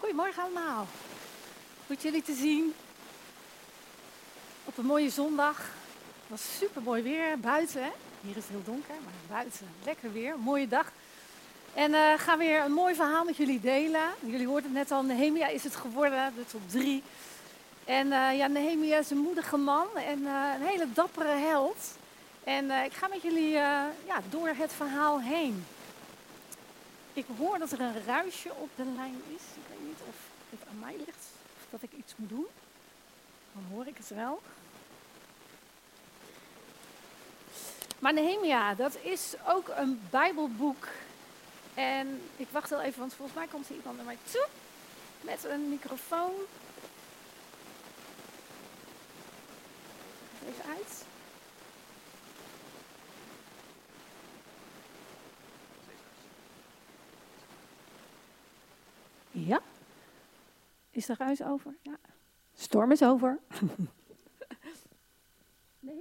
Goedemorgen allemaal. Goed jullie te zien. Op een mooie zondag. Het was super mooi weer buiten. Hè? Hier is het heel donker, maar buiten lekker weer. Mooie dag. En uh, ga weer een mooi verhaal met jullie delen. Jullie hoorden het net al, Nehemia is het geworden, de top drie. En uh, ja, Nehemia is een moedige man en uh, een hele dappere held. En ik ga met jullie ja, door het verhaal heen. Ik hoor dat er een ruisje op de lijn is. Of het aan mij ligt of dat ik iets moet doen. Dan hoor ik het wel. Maar Nehemia, dat is ook een Bijbelboek. En ik wacht wel even, want volgens mij komt er iemand naar mij toe met een microfoon. Even uit. Ja. Is er ruis over? Ja. Storm is over.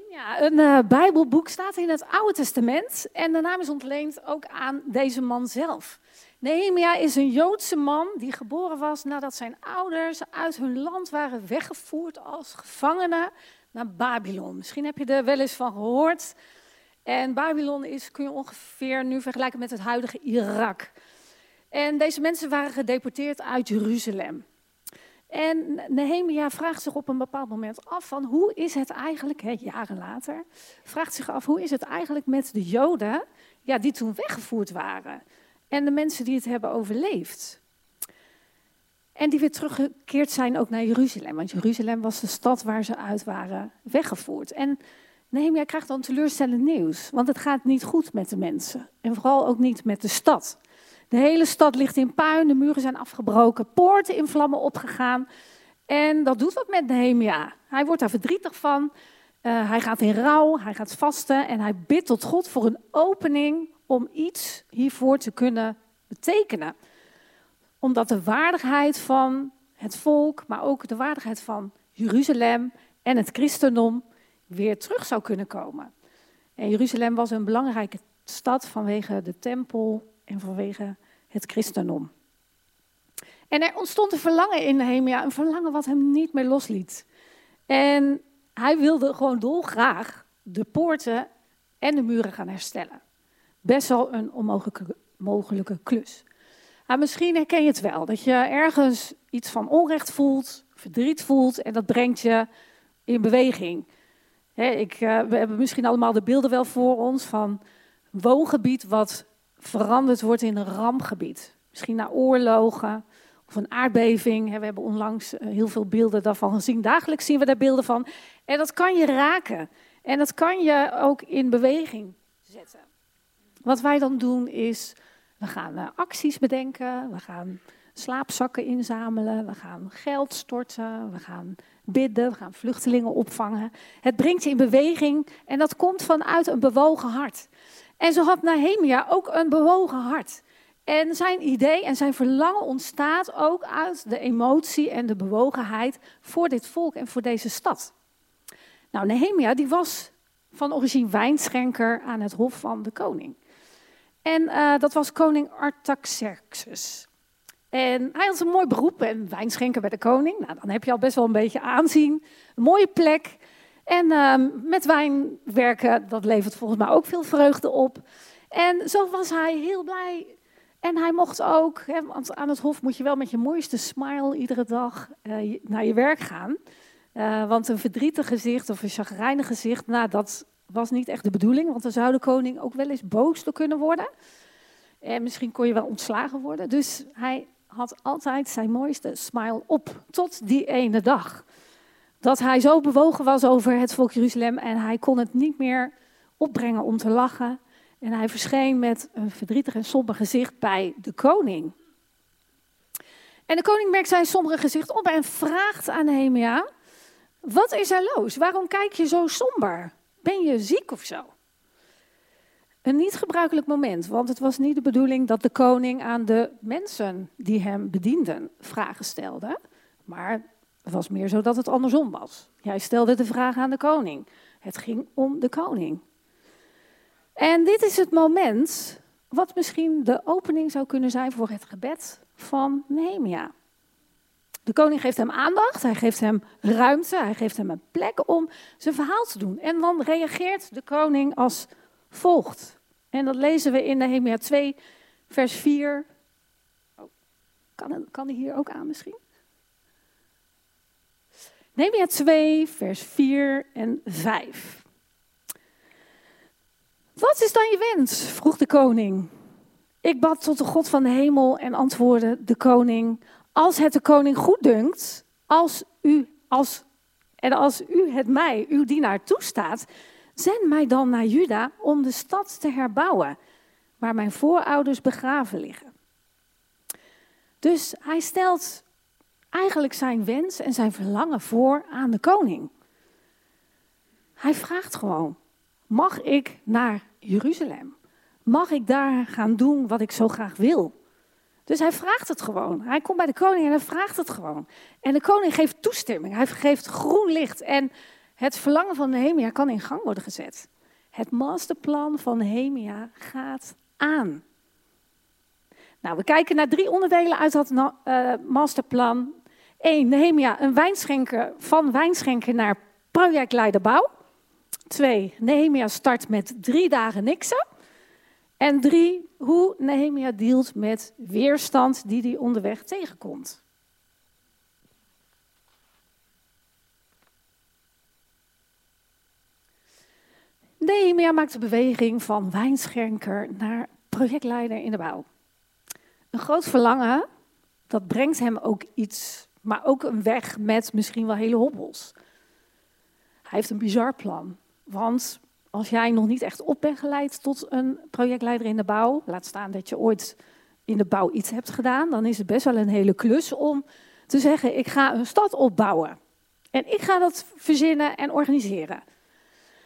ja, een uh, Bijbelboek staat in het Oude Testament en de naam is ontleend ook aan deze man zelf. Nehemia is een Joodse man die geboren was nadat zijn ouders uit hun land waren weggevoerd als gevangenen naar Babylon. Misschien heb je er wel eens van gehoord. En Babylon is, kun je ongeveer nu vergelijken met het huidige Irak. En deze mensen waren gedeporteerd uit Jeruzalem. En Nehemia vraagt zich op een bepaald moment af van hoe is het eigenlijk, hè, jaren later, vraagt zich af hoe is het eigenlijk met de Joden ja, die toen weggevoerd waren. En de mensen die het hebben overleefd. En die weer teruggekeerd zijn ook naar Jeruzalem. Want Jeruzalem was de stad waar ze uit waren weggevoerd. En Nehemia krijgt dan teleurstellend nieuws. Want het gaat niet goed met de mensen. En vooral ook niet met de stad. De hele stad ligt in puin, de muren zijn afgebroken, poorten in vlammen opgegaan. En dat doet wat met Nehemia. Hij wordt daar verdrietig van. Uh, hij gaat in rouw, hij gaat vasten en hij bidt tot God voor een opening om iets hiervoor te kunnen betekenen. Omdat de waardigheid van het volk, maar ook de waardigheid van Jeruzalem en het christendom weer terug zou kunnen komen. En Jeruzalem was een belangrijke stad vanwege de tempel en vanwege het christendom. En er ontstond een verlangen in Nehemia, een verlangen wat hem niet meer losliet. En hij wilde gewoon dolgraag de poorten en de muren gaan herstellen. Best wel een onmogelijke mogelijke klus. Maar misschien herken je het wel, dat je ergens iets van onrecht voelt, verdriet voelt en dat brengt je in beweging. ik, uh, we hebben misschien allemaal de beelden wel voor ons van woongebied wat veranderd wordt in een rampgebied. Misschien na oorlogen of een aardbeving. We hebben onlangs eh, heel veel beelden daarvan gezien. Dagelijks zien we daar beelden van. En dat kan je raken. En dat kan je ook in beweging zetten. Wat wij dan doen is, we gaan eh, acties bedenken, we gaan slaapzakken inzamelen, we gaan geld storten, we gaan bidden, we gaan vluchtelingen opvangen. Het brengt je in beweging en dat komt vanuit een bewogen hart. En zo had Nehemia ook een bewogen hart. En zijn idee en zijn verlangen ontstaat ook uit de emotie en de bewogenheid voor dit volk en voor deze stad. Nou, Nehemia die was van origine wijnschenker aan het hof van de koning. En uh, dat was koning Artaxerxes. En hij had een mooi beroep en wijnschenker bij de koning. Nou, dan heb je al best wel een beetje aanzien. Een mooie plek. En uh, met wijn werken, dat levert volgens mij ook veel vreugde op. En zo was hij heel blij. En hij mocht ook, hè, want aan het hof moet je wel met je mooiste smile iedere dag uh, naar je werk gaan. Uh, want een verdrietig gezicht of een chagrijnig gezicht, nou, dat was niet echt de bedoeling. Want dan zou de koning ook wel eens boos door kunnen worden. En misschien kon je wel ontslagen worden. Dus hij had altijd zijn mooiste smile op, tot die ene dag dat hij zo bewogen was over het volk Jeruzalem en hij kon het niet meer opbrengen om te lachen. En hij verscheen met een verdrietig en somber gezicht bij de koning. En de koning merkt zijn sombere gezicht op en vraagt aan Nehemia, wat is er los? Waarom kijk je zo somber? Ben je ziek of zo? Een niet gebruikelijk moment, want het was niet de bedoeling dat de koning aan de mensen die hem bedienden vragen stelde, maar het was meer zo dat het andersom was. Jij stelde de vraag aan de koning. Het ging om de koning. En dit is het moment wat misschien de opening zou kunnen zijn voor het gebed van Nehemia. De koning geeft hem aandacht, hij geeft hem ruimte, hij geeft hem een plek om zijn verhaal te doen. En dan reageert de koning als volgt. En dat lezen we in Nehemia 2, vers 4. Oh, kan, kan die hier ook aan misschien? Nehemia 2, vers 4 en 5. Wat is dan je wens? vroeg de koning. Ik bad tot de God van de hemel en antwoordde de koning: Als het de koning goed dunkt, als u, als, en als u het mij, uw dienaar, toestaat, zend mij dan naar Juda om de stad te herbouwen, waar mijn voorouders begraven liggen. Dus hij stelt eigenlijk zijn wens en zijn verlangen voor aan de koning. Hij vraagt gewoon: Mag ik naar Jeruzalem? Mag ik daar gaan doen wat ik zo graag wil? Dus hij vraagt het gewoon. Hij komt bij de koning en hij vraagt het gewoon. En de koning geeft toestemming. Hij geeft groen licht. En het verlangen van Nehemia kan in gang worden gezet. Het masterplan van Nehemia gaat aan. Nou, we kijken naar drie onderdelen uit dat uh, masterplan. Eén, Nehemia, een wijnschenker van wijnschenker naar projectleiderbouw. Twee, Nehemia start met drie dagen niksen. En drie, hoe Nehemia dealt met weerstand die hij onderweg tegenkomt. Nehemia maakt de beweging van wijnschenker naar projectleider in de bouw. Een groot verlangen, dat brengt hem ook iets, maar ook een weg met misschien wel hele hobbels. Hij heeft een bizar plan. Want als jij nog niet echt op bent geleid tot een projectleider in de bouw, laat staan dat je ooit in de bouw iets hebt gedaan, dan is het best wel een hele klus om te zeggen: ik ga een stad opbouwen. En ik ga dat verzinnen en organiseren.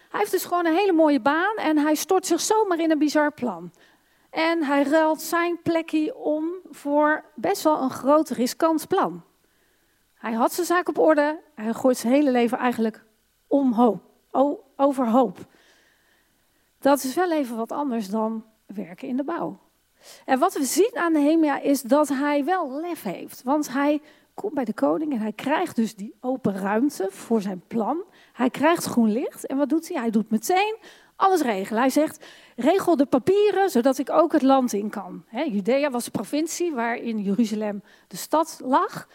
Hij heeft dus gewoon een hele mooie baan en hij stort zich zomaar in een bizar plan. En hij ruilt zijn plekje om voor best wel een groot riskant plan. Hij had zijn zaak op orde, hij gooit zijn hele leven eigenlijk omhoog overhoop. Dat is wel even wat anders dan werken in de bouw. En wat we zien aan Nehemia is dat hij wel lef heeft. Want hij komt bij de koning en hij krijgt dus die open ruimte voor zijn plan. Hij krijgt groen licht. En wat doet hij? Hij doet meteen alles regelen. Hij zegt, regel de papieren zodat ik ook het land in kan. Judea was de provincie waarin Jeruzalem de stad lag.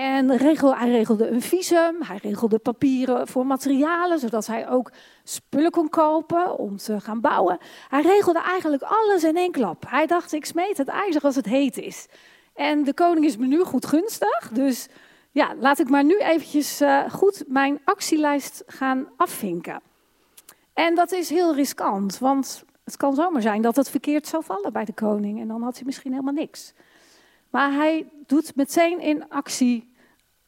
En regel, hij regelde een visum, hij regelde papieren voor materialen, zodat hij ook spullen kon kopen om te gaan bouwen. Hij regelde eigenlijk alles in één klap. Hij dacht, ik smeet het ijzer als het heet is. En de koning is me nu goed gunstig, dus ja, laat ik maar nu eventjes uh, goed mijn actielijst gaan afvinken. En dat is heel riskant, want het kan zomaar zijn dat het verkeerd zou vallen bij de koning en dan had hij misschien helemaal niks. Maar hij doet meteen in actie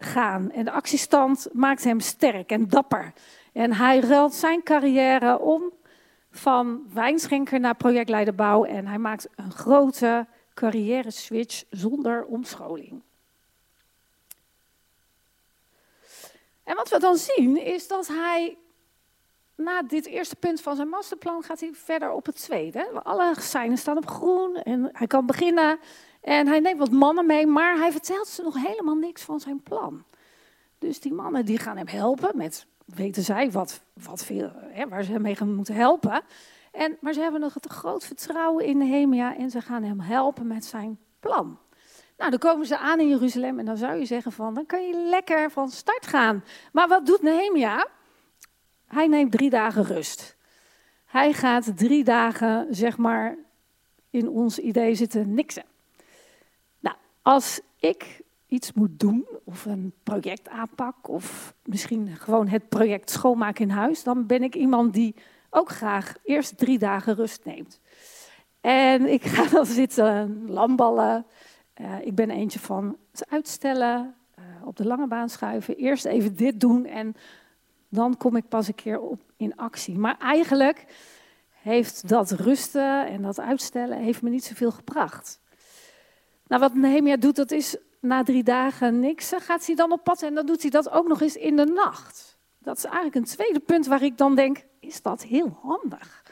gaan. En de actiestand maakt hem sterk en dapper. En hij ruilt zijn carrière om van wijnschenker naar projectleiderbouw. En hij maakt een grote carrière switch zonder omscholing. En wat we dan zien is dat hij na dit eerste punt van zijn masterplan gaat hij verder op het tweede. Alle seinen staan op groen en hij kan beginnen. En hij neemt wat mannen mee, maar hij vertelt ze nog helemaal niks van zijn plan. Dus die mannen die gaan hem helpen met, weten zij wat, wat veel, hè, waar ze hem mee gaan moeten helpen. En, maar ze hebben nog het groot vertrouwen in Nehemia en ze gaan hem helpen met zijn plan. Nou, dan komen ze aan in Jeruzalem en dan zou je zeggen van, dan kan je lekker van start gaan. Maar wat doet Nehemia? Hij neemt drie dagen rust. Hij gaat drie dagen, zeg maar, in ons idee zitten niksen. Als ik iets moet doen, of een project aanpak, of misschien gewoon het project schoonmaken in huis, dan ben ik iemand die ook graag eerst drie dagen rust neemt. En ik ga dan zitten lamballen. Uh, ik ben eentje van het uitstellen, uh, op de lange baan schuiven, eerst even dit doen en dan kom ik pas een keer op in actie. Maar eigenlijk heeft dat rusten en dat uitstellen heeft me niet zoveel gebracht. Nou, wat Nehemia doet, dat is na drie dagen niks. Gaat hij dan op pad en dan doet hij dat ook nog eens in de nacht. Dat is eigenlijk een tweede punt waar ik dan denk, is dat heel handig.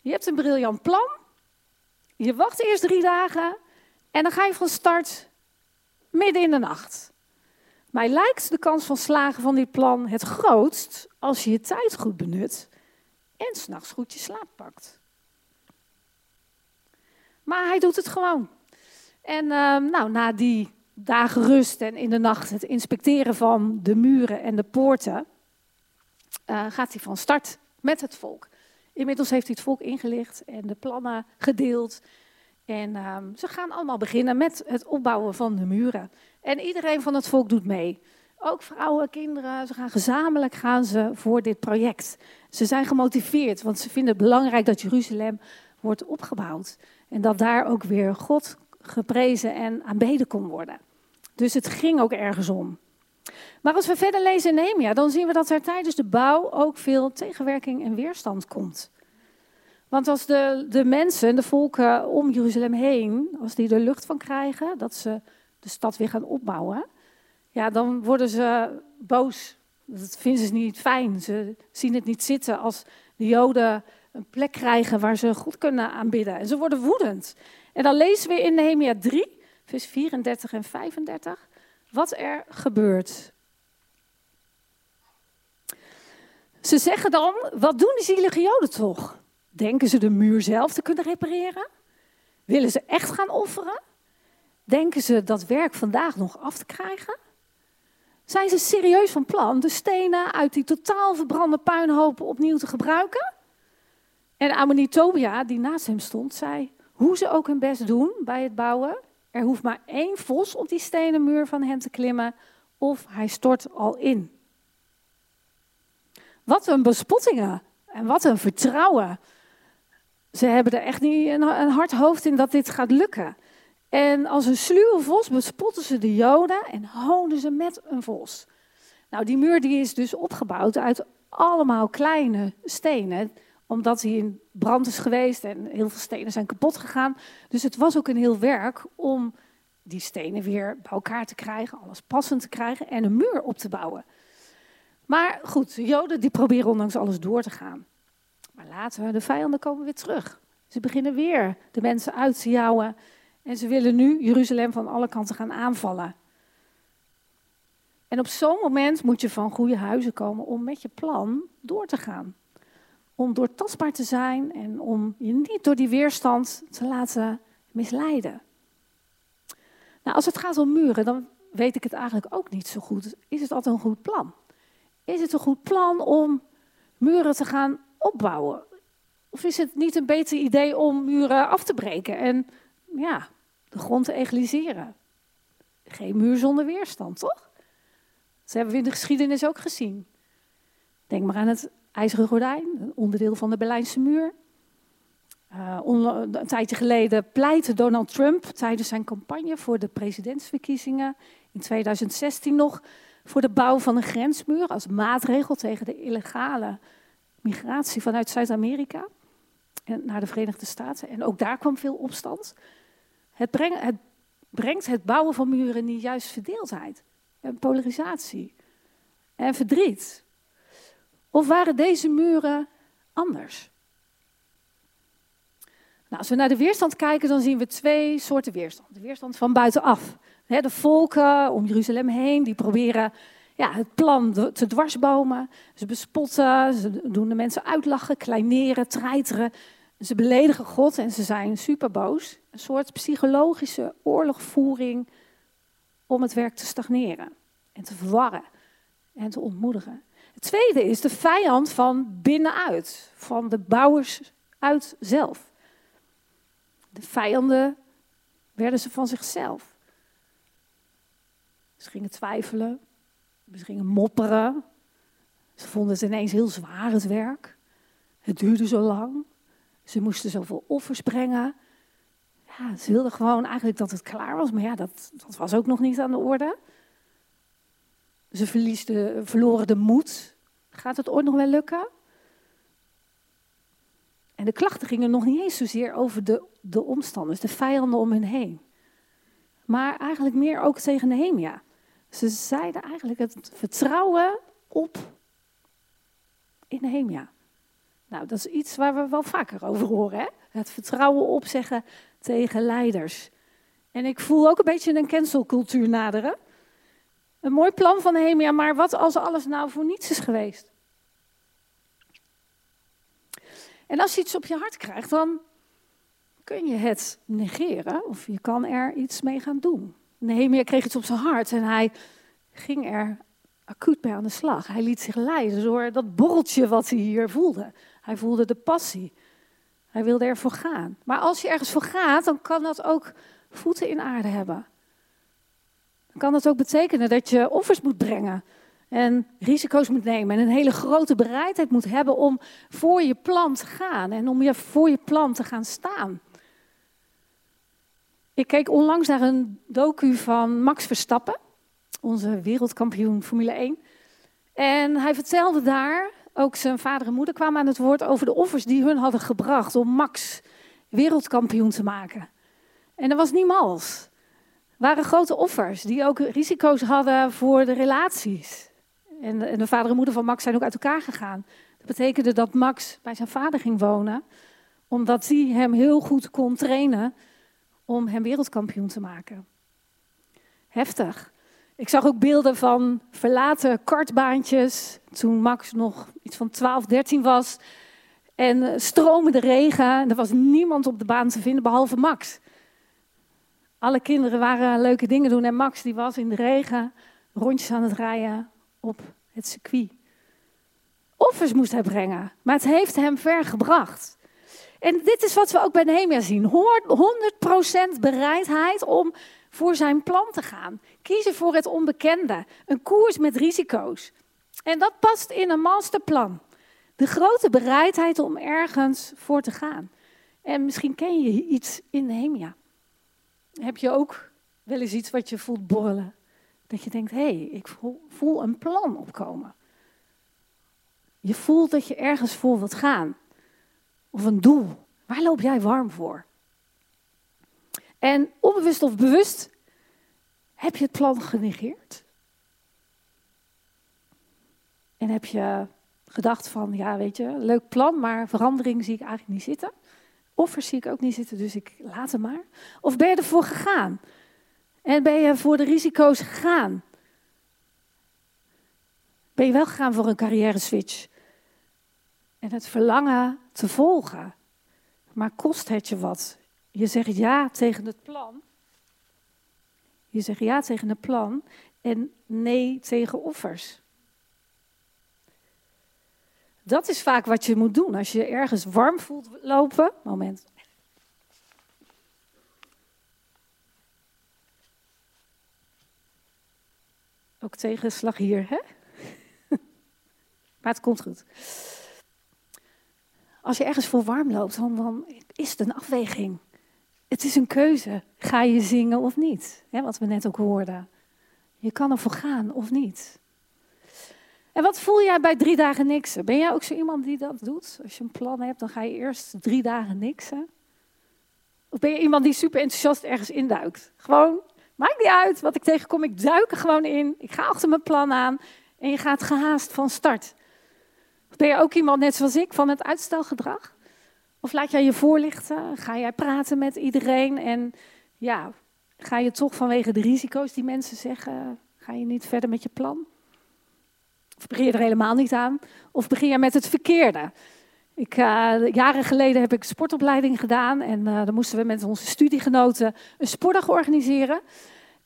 Je hebt een briljant plan. Je wacht eerst drie dagen en dan ga je van start midden in de nacht. Mij lijkt de kans van slagen van dit plan het grootst als je je tijd goed benut en s'nachts goed je slaap pakt. Maar hij doet het gewoon. En ehm, nou, na die dagen rust en in de nacht het inspecteren van de muren en de poorten, uh, gaat hij van start met het volk. Inmiddels heeft hij het volk ingelicht en de plannen gedeeld. En ehm, ze gaan allemaal beginnen met het opbouwen van de muren. En iedereen van het volk doet mee. Ook vrouwen, kinderen, ze gaan gezamenlijk gaan ze voor dit project. Ze zijn gemotiveerd, want ze vinden het belangrijk dat Jeruzalem wordt opgebouwd. En dat daar ook weer God geprezen en aanbeden kon worden. Dus het ging ook ergens om. Maar als we verder lezen in Nehemia, dan zien we dat er tijdens de bouw ook veel tegenwerking en weerstand komt. Want als de, de mensen, de volken om Jeruzalem heen, als die er lucht van krijgen, dat ze de stad weer gaan opbouwen, ja, dan worden ze boos. Dat vinden ze niet fijn. Ze zien het niet zitten als de Joden een plek krijgen waar ze goed kunnen aanbidden. En ze worden woedend. En dan lezen we in Nehemia 3, vers 34 en 35, wat er gebeurt. Ze zeggen dan, wat doen die zielige Joden toch? Denken ze de muur zelf te kunnen repareren? Willen ze echt gaan offeren? Denken ze dat werk vandaag nog af te krijgen? Zijn ze serieus van plan de stenen uit die totaal verbrande puinhopen opnieuw te gebruiken? En Ammonitobia, die naast hem stond, zei: Hoe ze ook hun best doen bij het bouwen, er hoeft maar één vos op die stenen muur van hen te klimmen, of hij stort al in. Wat een bespottingen en wat een vertrouwen. Ze hebben er echt niet een, hard hoofd in dat dit gaat lukken. En als een sluwe vos bespotten ze de Joden en hoonden ze met een vos. Nou, die muur die is dus opgebouwd uit allemaal kleine stenen, omdat hij in brand is geweest en heel veel stenen zijn kapot gegaan. Dus het was ook een heel werk om die stenen weer bij elkaar te krijgen, alles passend te krijgen en een muur op te bouwen. Maar goed, de Joden die proberen ondanks alles door te gaan. Maar later, de vijanden komen weer terug. Ze beginnen weer de mensen uit te jouwen en ze willen nu Jeruzalem van alle kanten gaan aanvallen. En op zo'n moment moet je van goede huizen komen om met je plan door te gaan. Om doortastbaar te zijn en om je niet door die weerstand te laten misleiden. Nou, als het gaat om muren, dan weet ik het eigenlijk ook niet zo goed. Is het altijd een goed plan? Is het een goed plan om muren te gaan opbouwen? Of is het niet een beter idee om muren af te breken en ja, de grond te egaliseren? Geen muur zonder weerstand, toch? Dat hebben we in de geschiedenis ook gezien. Denk maar aan het IJzeren Gordijn, een onderdeel van de Berlijnse muur. Uh, een tijdje geleden pleitte Donald Trump tijdens zijn campagne voor de presidentsverkiezingen in 2016 nog voor de bouw van een grensmuur als maatregel tegen de illegale migratie vanuit Zuid-Amerika naar de Verenigde Staten. En ook daar kwam veel opstand. Het, het, brengt het bouwen van muren niet juist verdeeldheid en polarisatie en verdriet? Of waren deze muren anders? Nou, als we naar de weerstand kijken, dan zien we twee soorten weerstand. De weerstand van buitenaf. De volken om Jeruzalem heen, die proberen ja, het plan te dwarsbomen. Ze bespotten, ze doen de mensen uitlachen, kleineren, treiteren. Ze beledigen God en ze zijn superboos. Een soort psychologische oorlogvoering om het werk te stagneren en te verwarren en te ontmoedigen. Het tweede is de vijand van binnenuit, van de bouwers uit zelf. De vijanden werden ze van zichzelf. Ze gingen twijfelen, ze gingen mopperen. Ze vonden het ineens heel zwaar, het werk. Het duurde zo lang. Ze moesten zoveel offers brengen. Ja, ze wilden gewoon eigenlijk dat het klaar was, maar ja, dat, dat was ook nog niet aan de orde. Ze verliesden, verloren de moed. Gaat het ooit nog wel lukken? En de klachten gingen nog niet eens zozeer over de, de omstanders, de vijanden om hen heen. Maar eigenlijk meer ook tegen Nehemia. Ze zeiden eigenlijk het vertrouwen op in Nehemia. Nou, dat is iets waar we wel vaker over horen. Hè? Het vertrouwen opzeggen tegen leiders. En ik voel ook een beetje een cancelcultuur naderen. Een mooi plan van Nehemia, maar wat als alles nou voor niets is geweest? En als je iets op je hart krijgt, dan kun je het negeren of je kan er iets mee gaan doen. Nehemia kreeg iets op zijn hart en hij ging er acuut bij aan de slag. Hij liet zich leiden door dat borreltje wat hij hier voelde. Hij voelde de passie. Hij wilde ervoor gaan. Maar als je ergens voor gaat, dan kan dat ook voeten in aarde hebben. Kan dat ook betekenen dat je offers moet brengen en risico's moet nemen en een hele grote bereidheid moet hebben om voor je plan te gaan en om je voor je plan te gaan staan. Ik keek onlangs naar een docu van Max Verstappen, onze wereldkampioen Formule 1. En hij vertelde daar, ook zijn vader en moeder kwamen aan het woord over de offers die hun hadden gebracht om Max wereldkampioen te maken. En dat was niet mals. Waren grote offers die ook risico's hadden voor de relaties. En de, en de vader en moeder van Max zijn ook uit elkaar gegaan. Dat betekende dat Max bij zijn vader ging wonen, omdat hij hem heel goed kon trainen om hem wereldkampioen te maken. Heftig. Ik zag ook beelden van verlaten kartbaantjes toen Max nog iets van 12, 13 was. En stromende regen. Er was niemand op de baan te vinden behalve Max. Alle kinderen waren leuke dingen doen en Max die was in de regen rondjes aan het rijden op het circuit. Offers moest hij brengen, maar het heeft hem ver gebracht. En dit is wat we ook bij Nehemia zien. 100% bereidheid om voor zijn plan te gaan. Kiezen voor het onbekende. Een koers met risico's. En dat past in een masterplan. De grote bereidheid om ergens voor te gaan. En misschien ken je iets in Nehemia. Heb je ook wel eens iets wat je voelt borrelen? Dat je denkt, hé, hey, ik voel, voel een plan opkomen. Je voelt dat je ergens voor wilt gaan. Of een doel. Waar loop jij warm voor? En onbewust of bewust heb je het plan genegeerd? En heb je gedacht van, ja weet je, leuk plan, maar verandering zie ik eigenlijk niet zitten. Offers zie ik ook niet zitten, dus ik laat het maar. Of ben je ervoor gegaan? En ben je voor de risico's gegaan? Ben je wel gegaan voor een carrière switch? En het verlangen te volgen. Maar kost het je wat? Je zegt ja tegen het plan. Je zegt ja tegen het plan en nee tegen offers. Dat is vaak wat je moet doen als je ergens warm voelt lopen. Moment. Ook tegenslag hier, hè? maar het komt goed. Als je ergens voor warm loopt, dan, dan is het een afweging. Het is een keuze. Ga je zingen of niet? Hè, wat we net ook hoorden. Je kan ervoor gaan of niet. En wat voel jij bij drie dagen niksen? Ben jij ook zo iemand die dat doet? Als je een plan hebt, dan ga je eerst drie dagen niksen. Of ben je iemand die super enthousiast ergens induikt? Gewoon, maakt niet uit wat ik tegenkom, ik duik er gewoon in. Ik ga achter mijn plan aan en je gaat gehaast van start. Of ben je ook iemand net zoals ik van het uitstelgedrag? Of laat jij je voorlichten? Ga jij praten met iedereen? En ja, ga je toch vanwege de risico's die mensen zeggen, ga je niet verder met je plan? Begin je er helemaal niet aan? Of begin je met het verkeerde? Ik, uh, jaren geleden heb ik sportopleiding gedaan en uh, dan moesten we met onze studiegenoten een sportdag organiseren.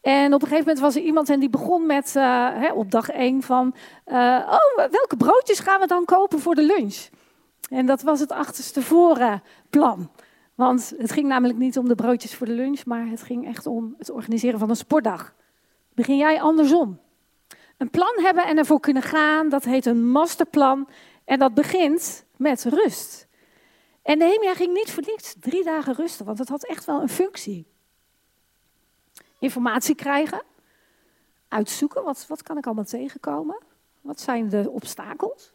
En op een gegeven moment was er iemand en die begon met uh, hè, op dag één van, oh, welke broodjes gaan we dan kopen voor de lunch? En dat was het achterste voren plan. Want het ging namelijk niet om de broodjes voor de lunch, maar het ging echt om het organiseren van een sportdag. Begin jij andersom? Een plan hebben en ervoor kunnen gaan, dat heet een masterplan. En dat begint met rust. En Nehemia ging niet voor niets drie dagen rusten, want het had echt wel een functie. Informatie krijgen, uitzoeken, wat, wat kan ik allemaal tegenkomen? Wat zijn de obstakels?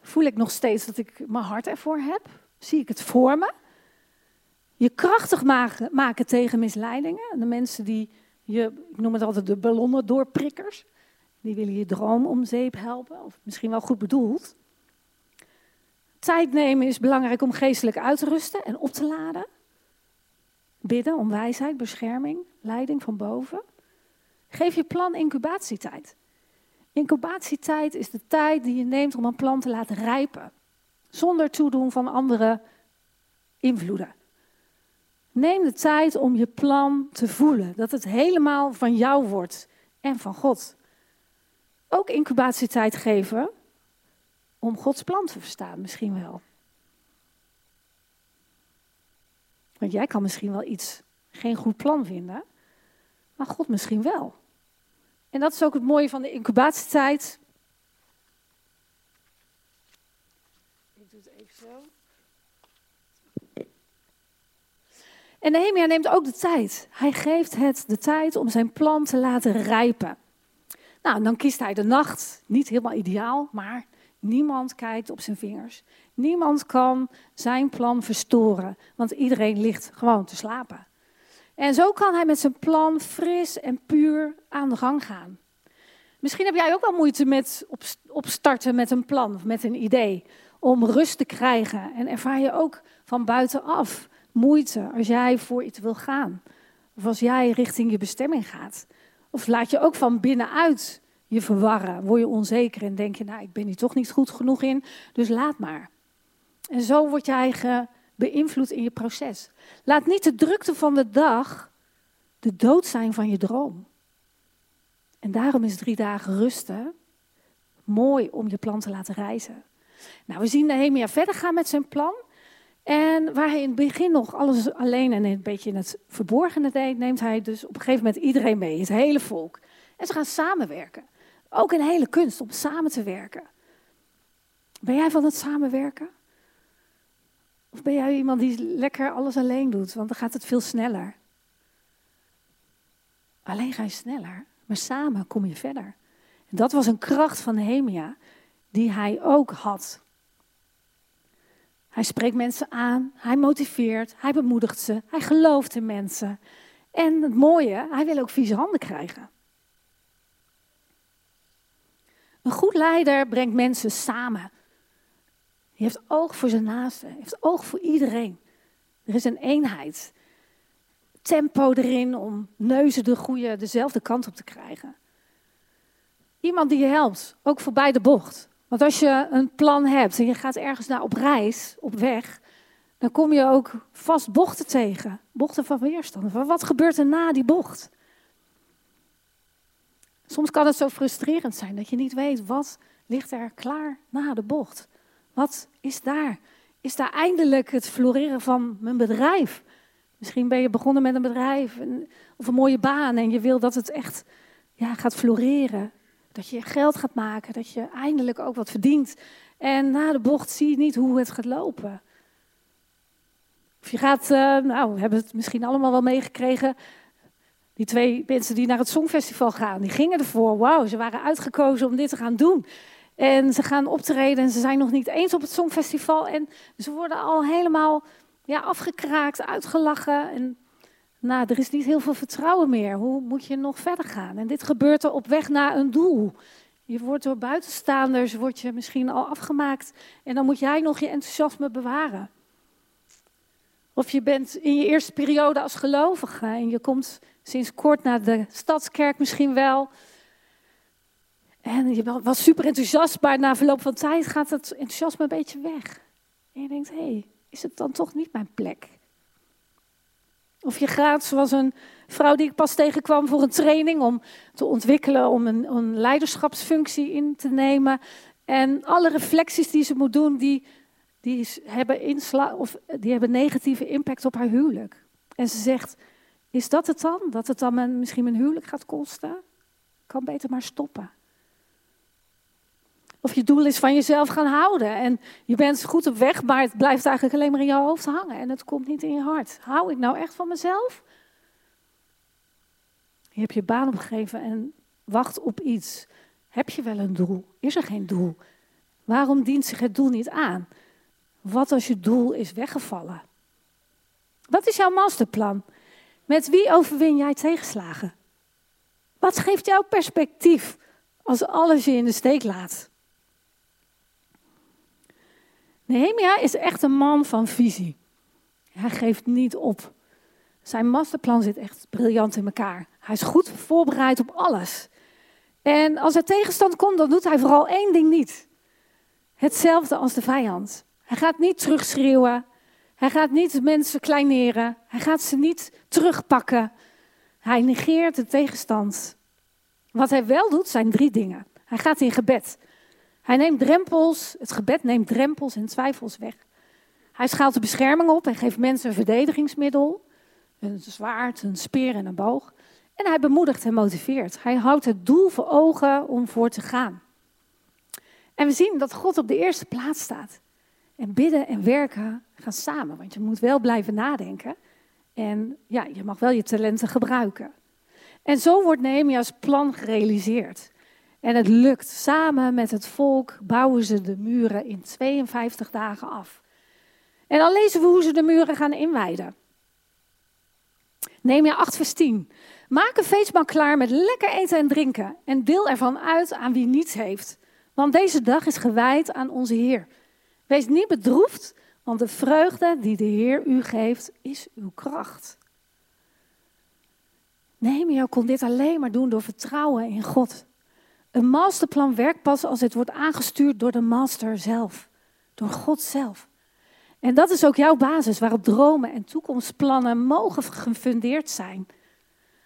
Voel ik nog steeds dat ik mijn hart ervoor heb? Zie ik het voor me? Je krachtig maken tegen misleidingen. De mensen die je, ik noem het altijd de ballonnen doorprikkers. Die willen je droom om zeep helpen, of misschien wel goed bedoeld. Tijd nemen is belangrijk om geestelijk uit te rusten en op te laden. Bidden om wijsheid, bescherming, leiding van boven. Geef je plan incubatietijd. Incubatietijd is de tijd die je neemt om een plan te laten rijpen. Zonder toedoen van andere invloeden. Neem de tijd om je plan te voelen. Dat het helemaal van jou wordt en van God. Ook incubatietijd geven om Gods plan te verstaan, misschien wel. Want jij kan misschien wel iets, geen goed plan vinden, maar God misschien wel. En dat is ook het mooie van de incubatietijd. Ik doe het even zo. En Nehemia neemt ook de tijd. Hij geeft het de tijd om zijn plan te laten rijpen. Nou, dan kiest hij de nacht. Niet helemaal ideaal, maar niemand kijkt op zijn vingers. Niemand kan zijn plan verstoren, want iedereen ligt gewoon te slapen. En zo kan hij met zijn plan fris en puur aan de gang gaan. Misschien heb jij ook wel moeite met opstarten met een plan of met een idee. Om rust te krijgen. En ervaar je ook van buitenaf moeite als jij voor iets wil gaan. Of als jij richting je bestemming gaat. Of laat je ook van binnenuit je verwarren. Word je onzeker en denk je, nou, ik ben hier toch niet goed genoeg in, dus laat maar. En zo word jij beïnvloed in je proces. Laat niet de drukte van de dag de dood zijn van je droom. En daarom is drie dagen rusten mooi om je plan te laten reizen. Nou, we zien Nehemia verder gaan met zijn plan. En waar hij in het begin nog alles alleen en een beetje in het verborgene deed, neemt hij dus op een gegeven moment iedereen mee, het hele volk. En ze gaan samenwerken. Ook een hele kunst om samen te werken. Ben jij van het samenwerken? Of ben jij iemand die lekker alles alleen doet? Want dan gaat het veel sneller. Alleen ga je sneller, maar samen kom je verder. En dat was een kracht van Nehemia die hij ook had. Hij spreekt mensen aan, hij motiveert, hij bemoedigt ze, hij gelooft in mensen. En het mooie, hij wil ook vieze handen krijgen. Een goed leider brengt mensen samen. Hij heeft oog voor zijn naasten, heeft oog voor iedereen. Er is een eenheid. Tempo erin om neuzen de goede, dezelfde kant op te krijgen. Iemand die je helpt, ook voorbij de bocht. Want als je een plan hebt en je gaat ergens naar op reis, op weg, dan kom je ook vast bochten tegen. Bochten van weerstand. Wat gebeurt er na die bocht? Soms kan het zo frustrerend zijn dat je niet weet wat ligt er klaar na de bocht. Wat is daar? Is daar eindelijk het floreren van mijn bedrijf? Misschien ben je begonnen met een bedrijf of een mooie baan en je wil dat het echt ja, gaat floreren. Dat je geld gaat maken, dat je eindelijk ook wat verdient. En na de bocht zie je niet hoe het gaat lopen. Of je gaat, uh, nou, we hebben het misschien allemaal wel meegekregen. Die twee mensen die naar het Songfestival gaan, die gingen ervoor. Wauw, ze waren uitgekozen om dit te gaan doen. En ze gaan optreden en ze zijn nog niet eens op het Songfestival. En ze worden al helemaal ja, afgekraakt, uitgelachen. En nou, er is niet heel veel vertrouwen meer. Hoe moet je nog verder gaan? En dit gebeurt er op weg naar een doel. Je wordt door buitenstaanders wordt je misschien al afgemaakt. En dan moet jij nog je enthousiasme bewaren. Of je bent in je eerste periode als gelovige en je komt sinds kort naar de stadskerk misschien wel. En je was super enthousiast, maar na verloop van tijd gaat het enthousiasme een beetje weg. En je denkt, hé, hey, is het dan toch niet mijn plek? Of je gaat, zoals een vrouw die ik pas tegenkwam voor een training om te ontwikkelen, om een, een leiderschapsfunctie in te nemen. En alle reflecties die ze moet doen, die, die, hebben insla of die hebben negatieve impact op haar huwelijk. En ze zegt, is dat het dan? Dat het dan misschien mijn huwelijk gaat kosten? Ik kan beter maar stoppen. Of je doel is van jezelf gaan houden. En je bent goed op weg, maar het blijft eigenlijk alleen maar in je hoofd hangen. En het komt niet in je hart. Hou ik nou echt van mezelf? Je hebt je baan opgegeven en wacht op iets. Heb je wel een doel? Is er geen doel? Waarom dient zich het doel niet aan? Wat als je doel is weggevallen? Wat is jouw masterplan? Met wie overwin jij tegenslagen? Wat geeft jouw perspectief als alles je in de steek laat? Nehemia is echt een man van visie. Hij geeft niet op. Zijn masterplan zit echt briljant in elkaar. Hij is goed voorbereid op alles. En als er tegenstand komt, dan doet hij vooral één ding niet. Hetzelfde als de vijand. Hij gaat niet terugschreeuwen. Hij gaat niet mensen kleineren. Hij gaat ze niet terugpakken. Hij negeert de tegenstand. Wat hij wel doet, zijn drie dingen. Hij gaat in gebed. Hij neemt drempels, het gebed neemt drempels en twijfels weg. Hij schaalt de bescherming op en geeft mensen een verdedigingsmiddel. Een zwaard, een speer en een boog. En hij bemoedigt en motiveert. Hij houdt het doel voor ogen om voor te gaan. En we zien dat God op de eerste plaats staat. En bidden en werken gaan samen, want je moet wel blijven nadenken. En ja, je mag wel je talenten gebruiken. En zo wordt Nehemia's plan gerealiseerd. En het lukt. Samen met het volk bouwen ze de muren in 52 dagen af. En dan lezen we hoe ze de muren gaan inwijden. Nehemia 8 vers 10. Maak een feestmaal klaar met lekker eten en drinken. En deel ervan uit aan wie niets heeft. Want deze dag is gewijd aan onze Heer. Wees niet bedroefd, want de vreugde die de Heer u geeft, is uw kracht. Nehemia kon dit alleen maar doen door vertrouwen in God. Een masterplan werkt pas als het wordt aangestuurd door de master zelf, door God zelf. En dat is ook jouw basis waarop dromen en toekomstplannen mogen gefundeerd zijn.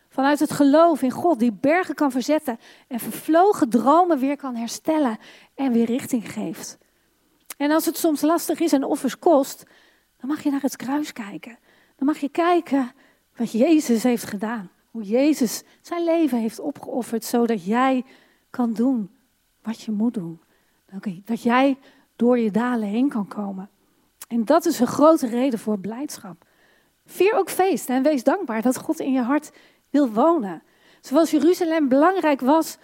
Vanuit het geloof in God die bergen kan verzetten en vervlogen dromen weer kan herstellen en weer richting geeft. En als het soms lastig is en offers kost, dan mag je naar het kruis kijken. Dan mag je kijken wat Jezus heeft gedaan. Hoe Jezus zijn leven heeft opgeofferd zodat jij kan doen wat je moet doen. Dat jij door je dalen heen kan komen. En dat is een grote reden voor blijdschap. Vier ook feest en wees dankbaar dat God in je hart wil wonen. Zoals Jeruzalem belangrijk was,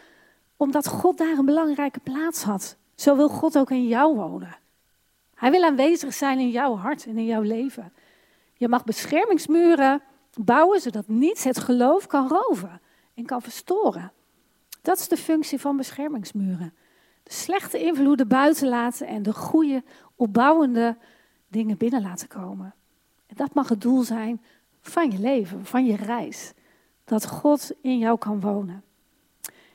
omdat God daar een belangrijke plaats had. Zo wil God ook in jou wonen. Hij wil aanwezig zijn in jouw hart en in jouw leven. Je mag beschermingsmuren bouwen zodat niets het geloof kan roven en kan verstoren. Dat is de functie van beschermingsmuren. De slechte invloeden buiten laten en de goede, opbouwende dingen binnen laten komen. En dat mag het doel zijn van je leven, van je reis. Dat God in jou kan wonen.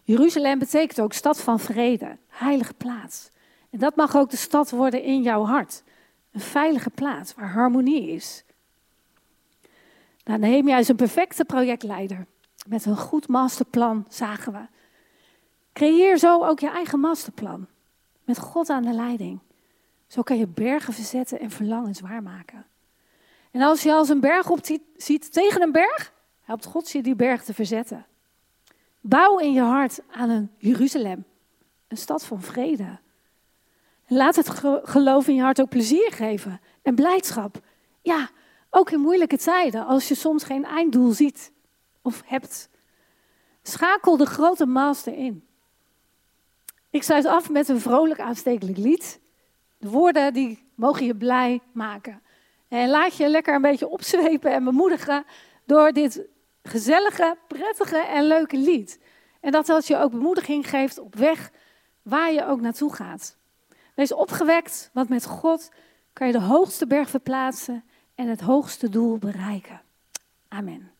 Jeruzalem betekent ook stad van vrede, heilige plaats. En dat mag ook de stad worden in jouw hart. Een veilige plaats waar harmonie is. Nou, Nehemia is een perfecte projectleider. Met een goed masterplan zagen we. Creëer zo ook je eigen masterplan. Met God aan de leiding. Zo kan je bergen verzetten en verlangens waarmaken. En als je als een berg op ziet tegen een berg, helpt God je die berg te verzetten. Bouw in je hart aan een Jeruzalem, een stad van vrede. Laat het geloof in je hart ook plezier geven en blijdschap. Ja, ook in moeilijke tijden, als je soms geen einddoel ziet of hebt. Schakel de grote master in. Ik sluit af met een vrolijk aanstekelijk lied. De woorden die mogen je blij maken. En laat je lekker een beetje opzwepen en bemoedigen door dit gezellige, prettige en leuke lied. En dat dat je ook bemoediging geeft op weg waar je ook naartoe gaat. Wees opgewekt, want met God kan je de hoogste berg verplaatsen en het hoogste doel bereiken. Amen.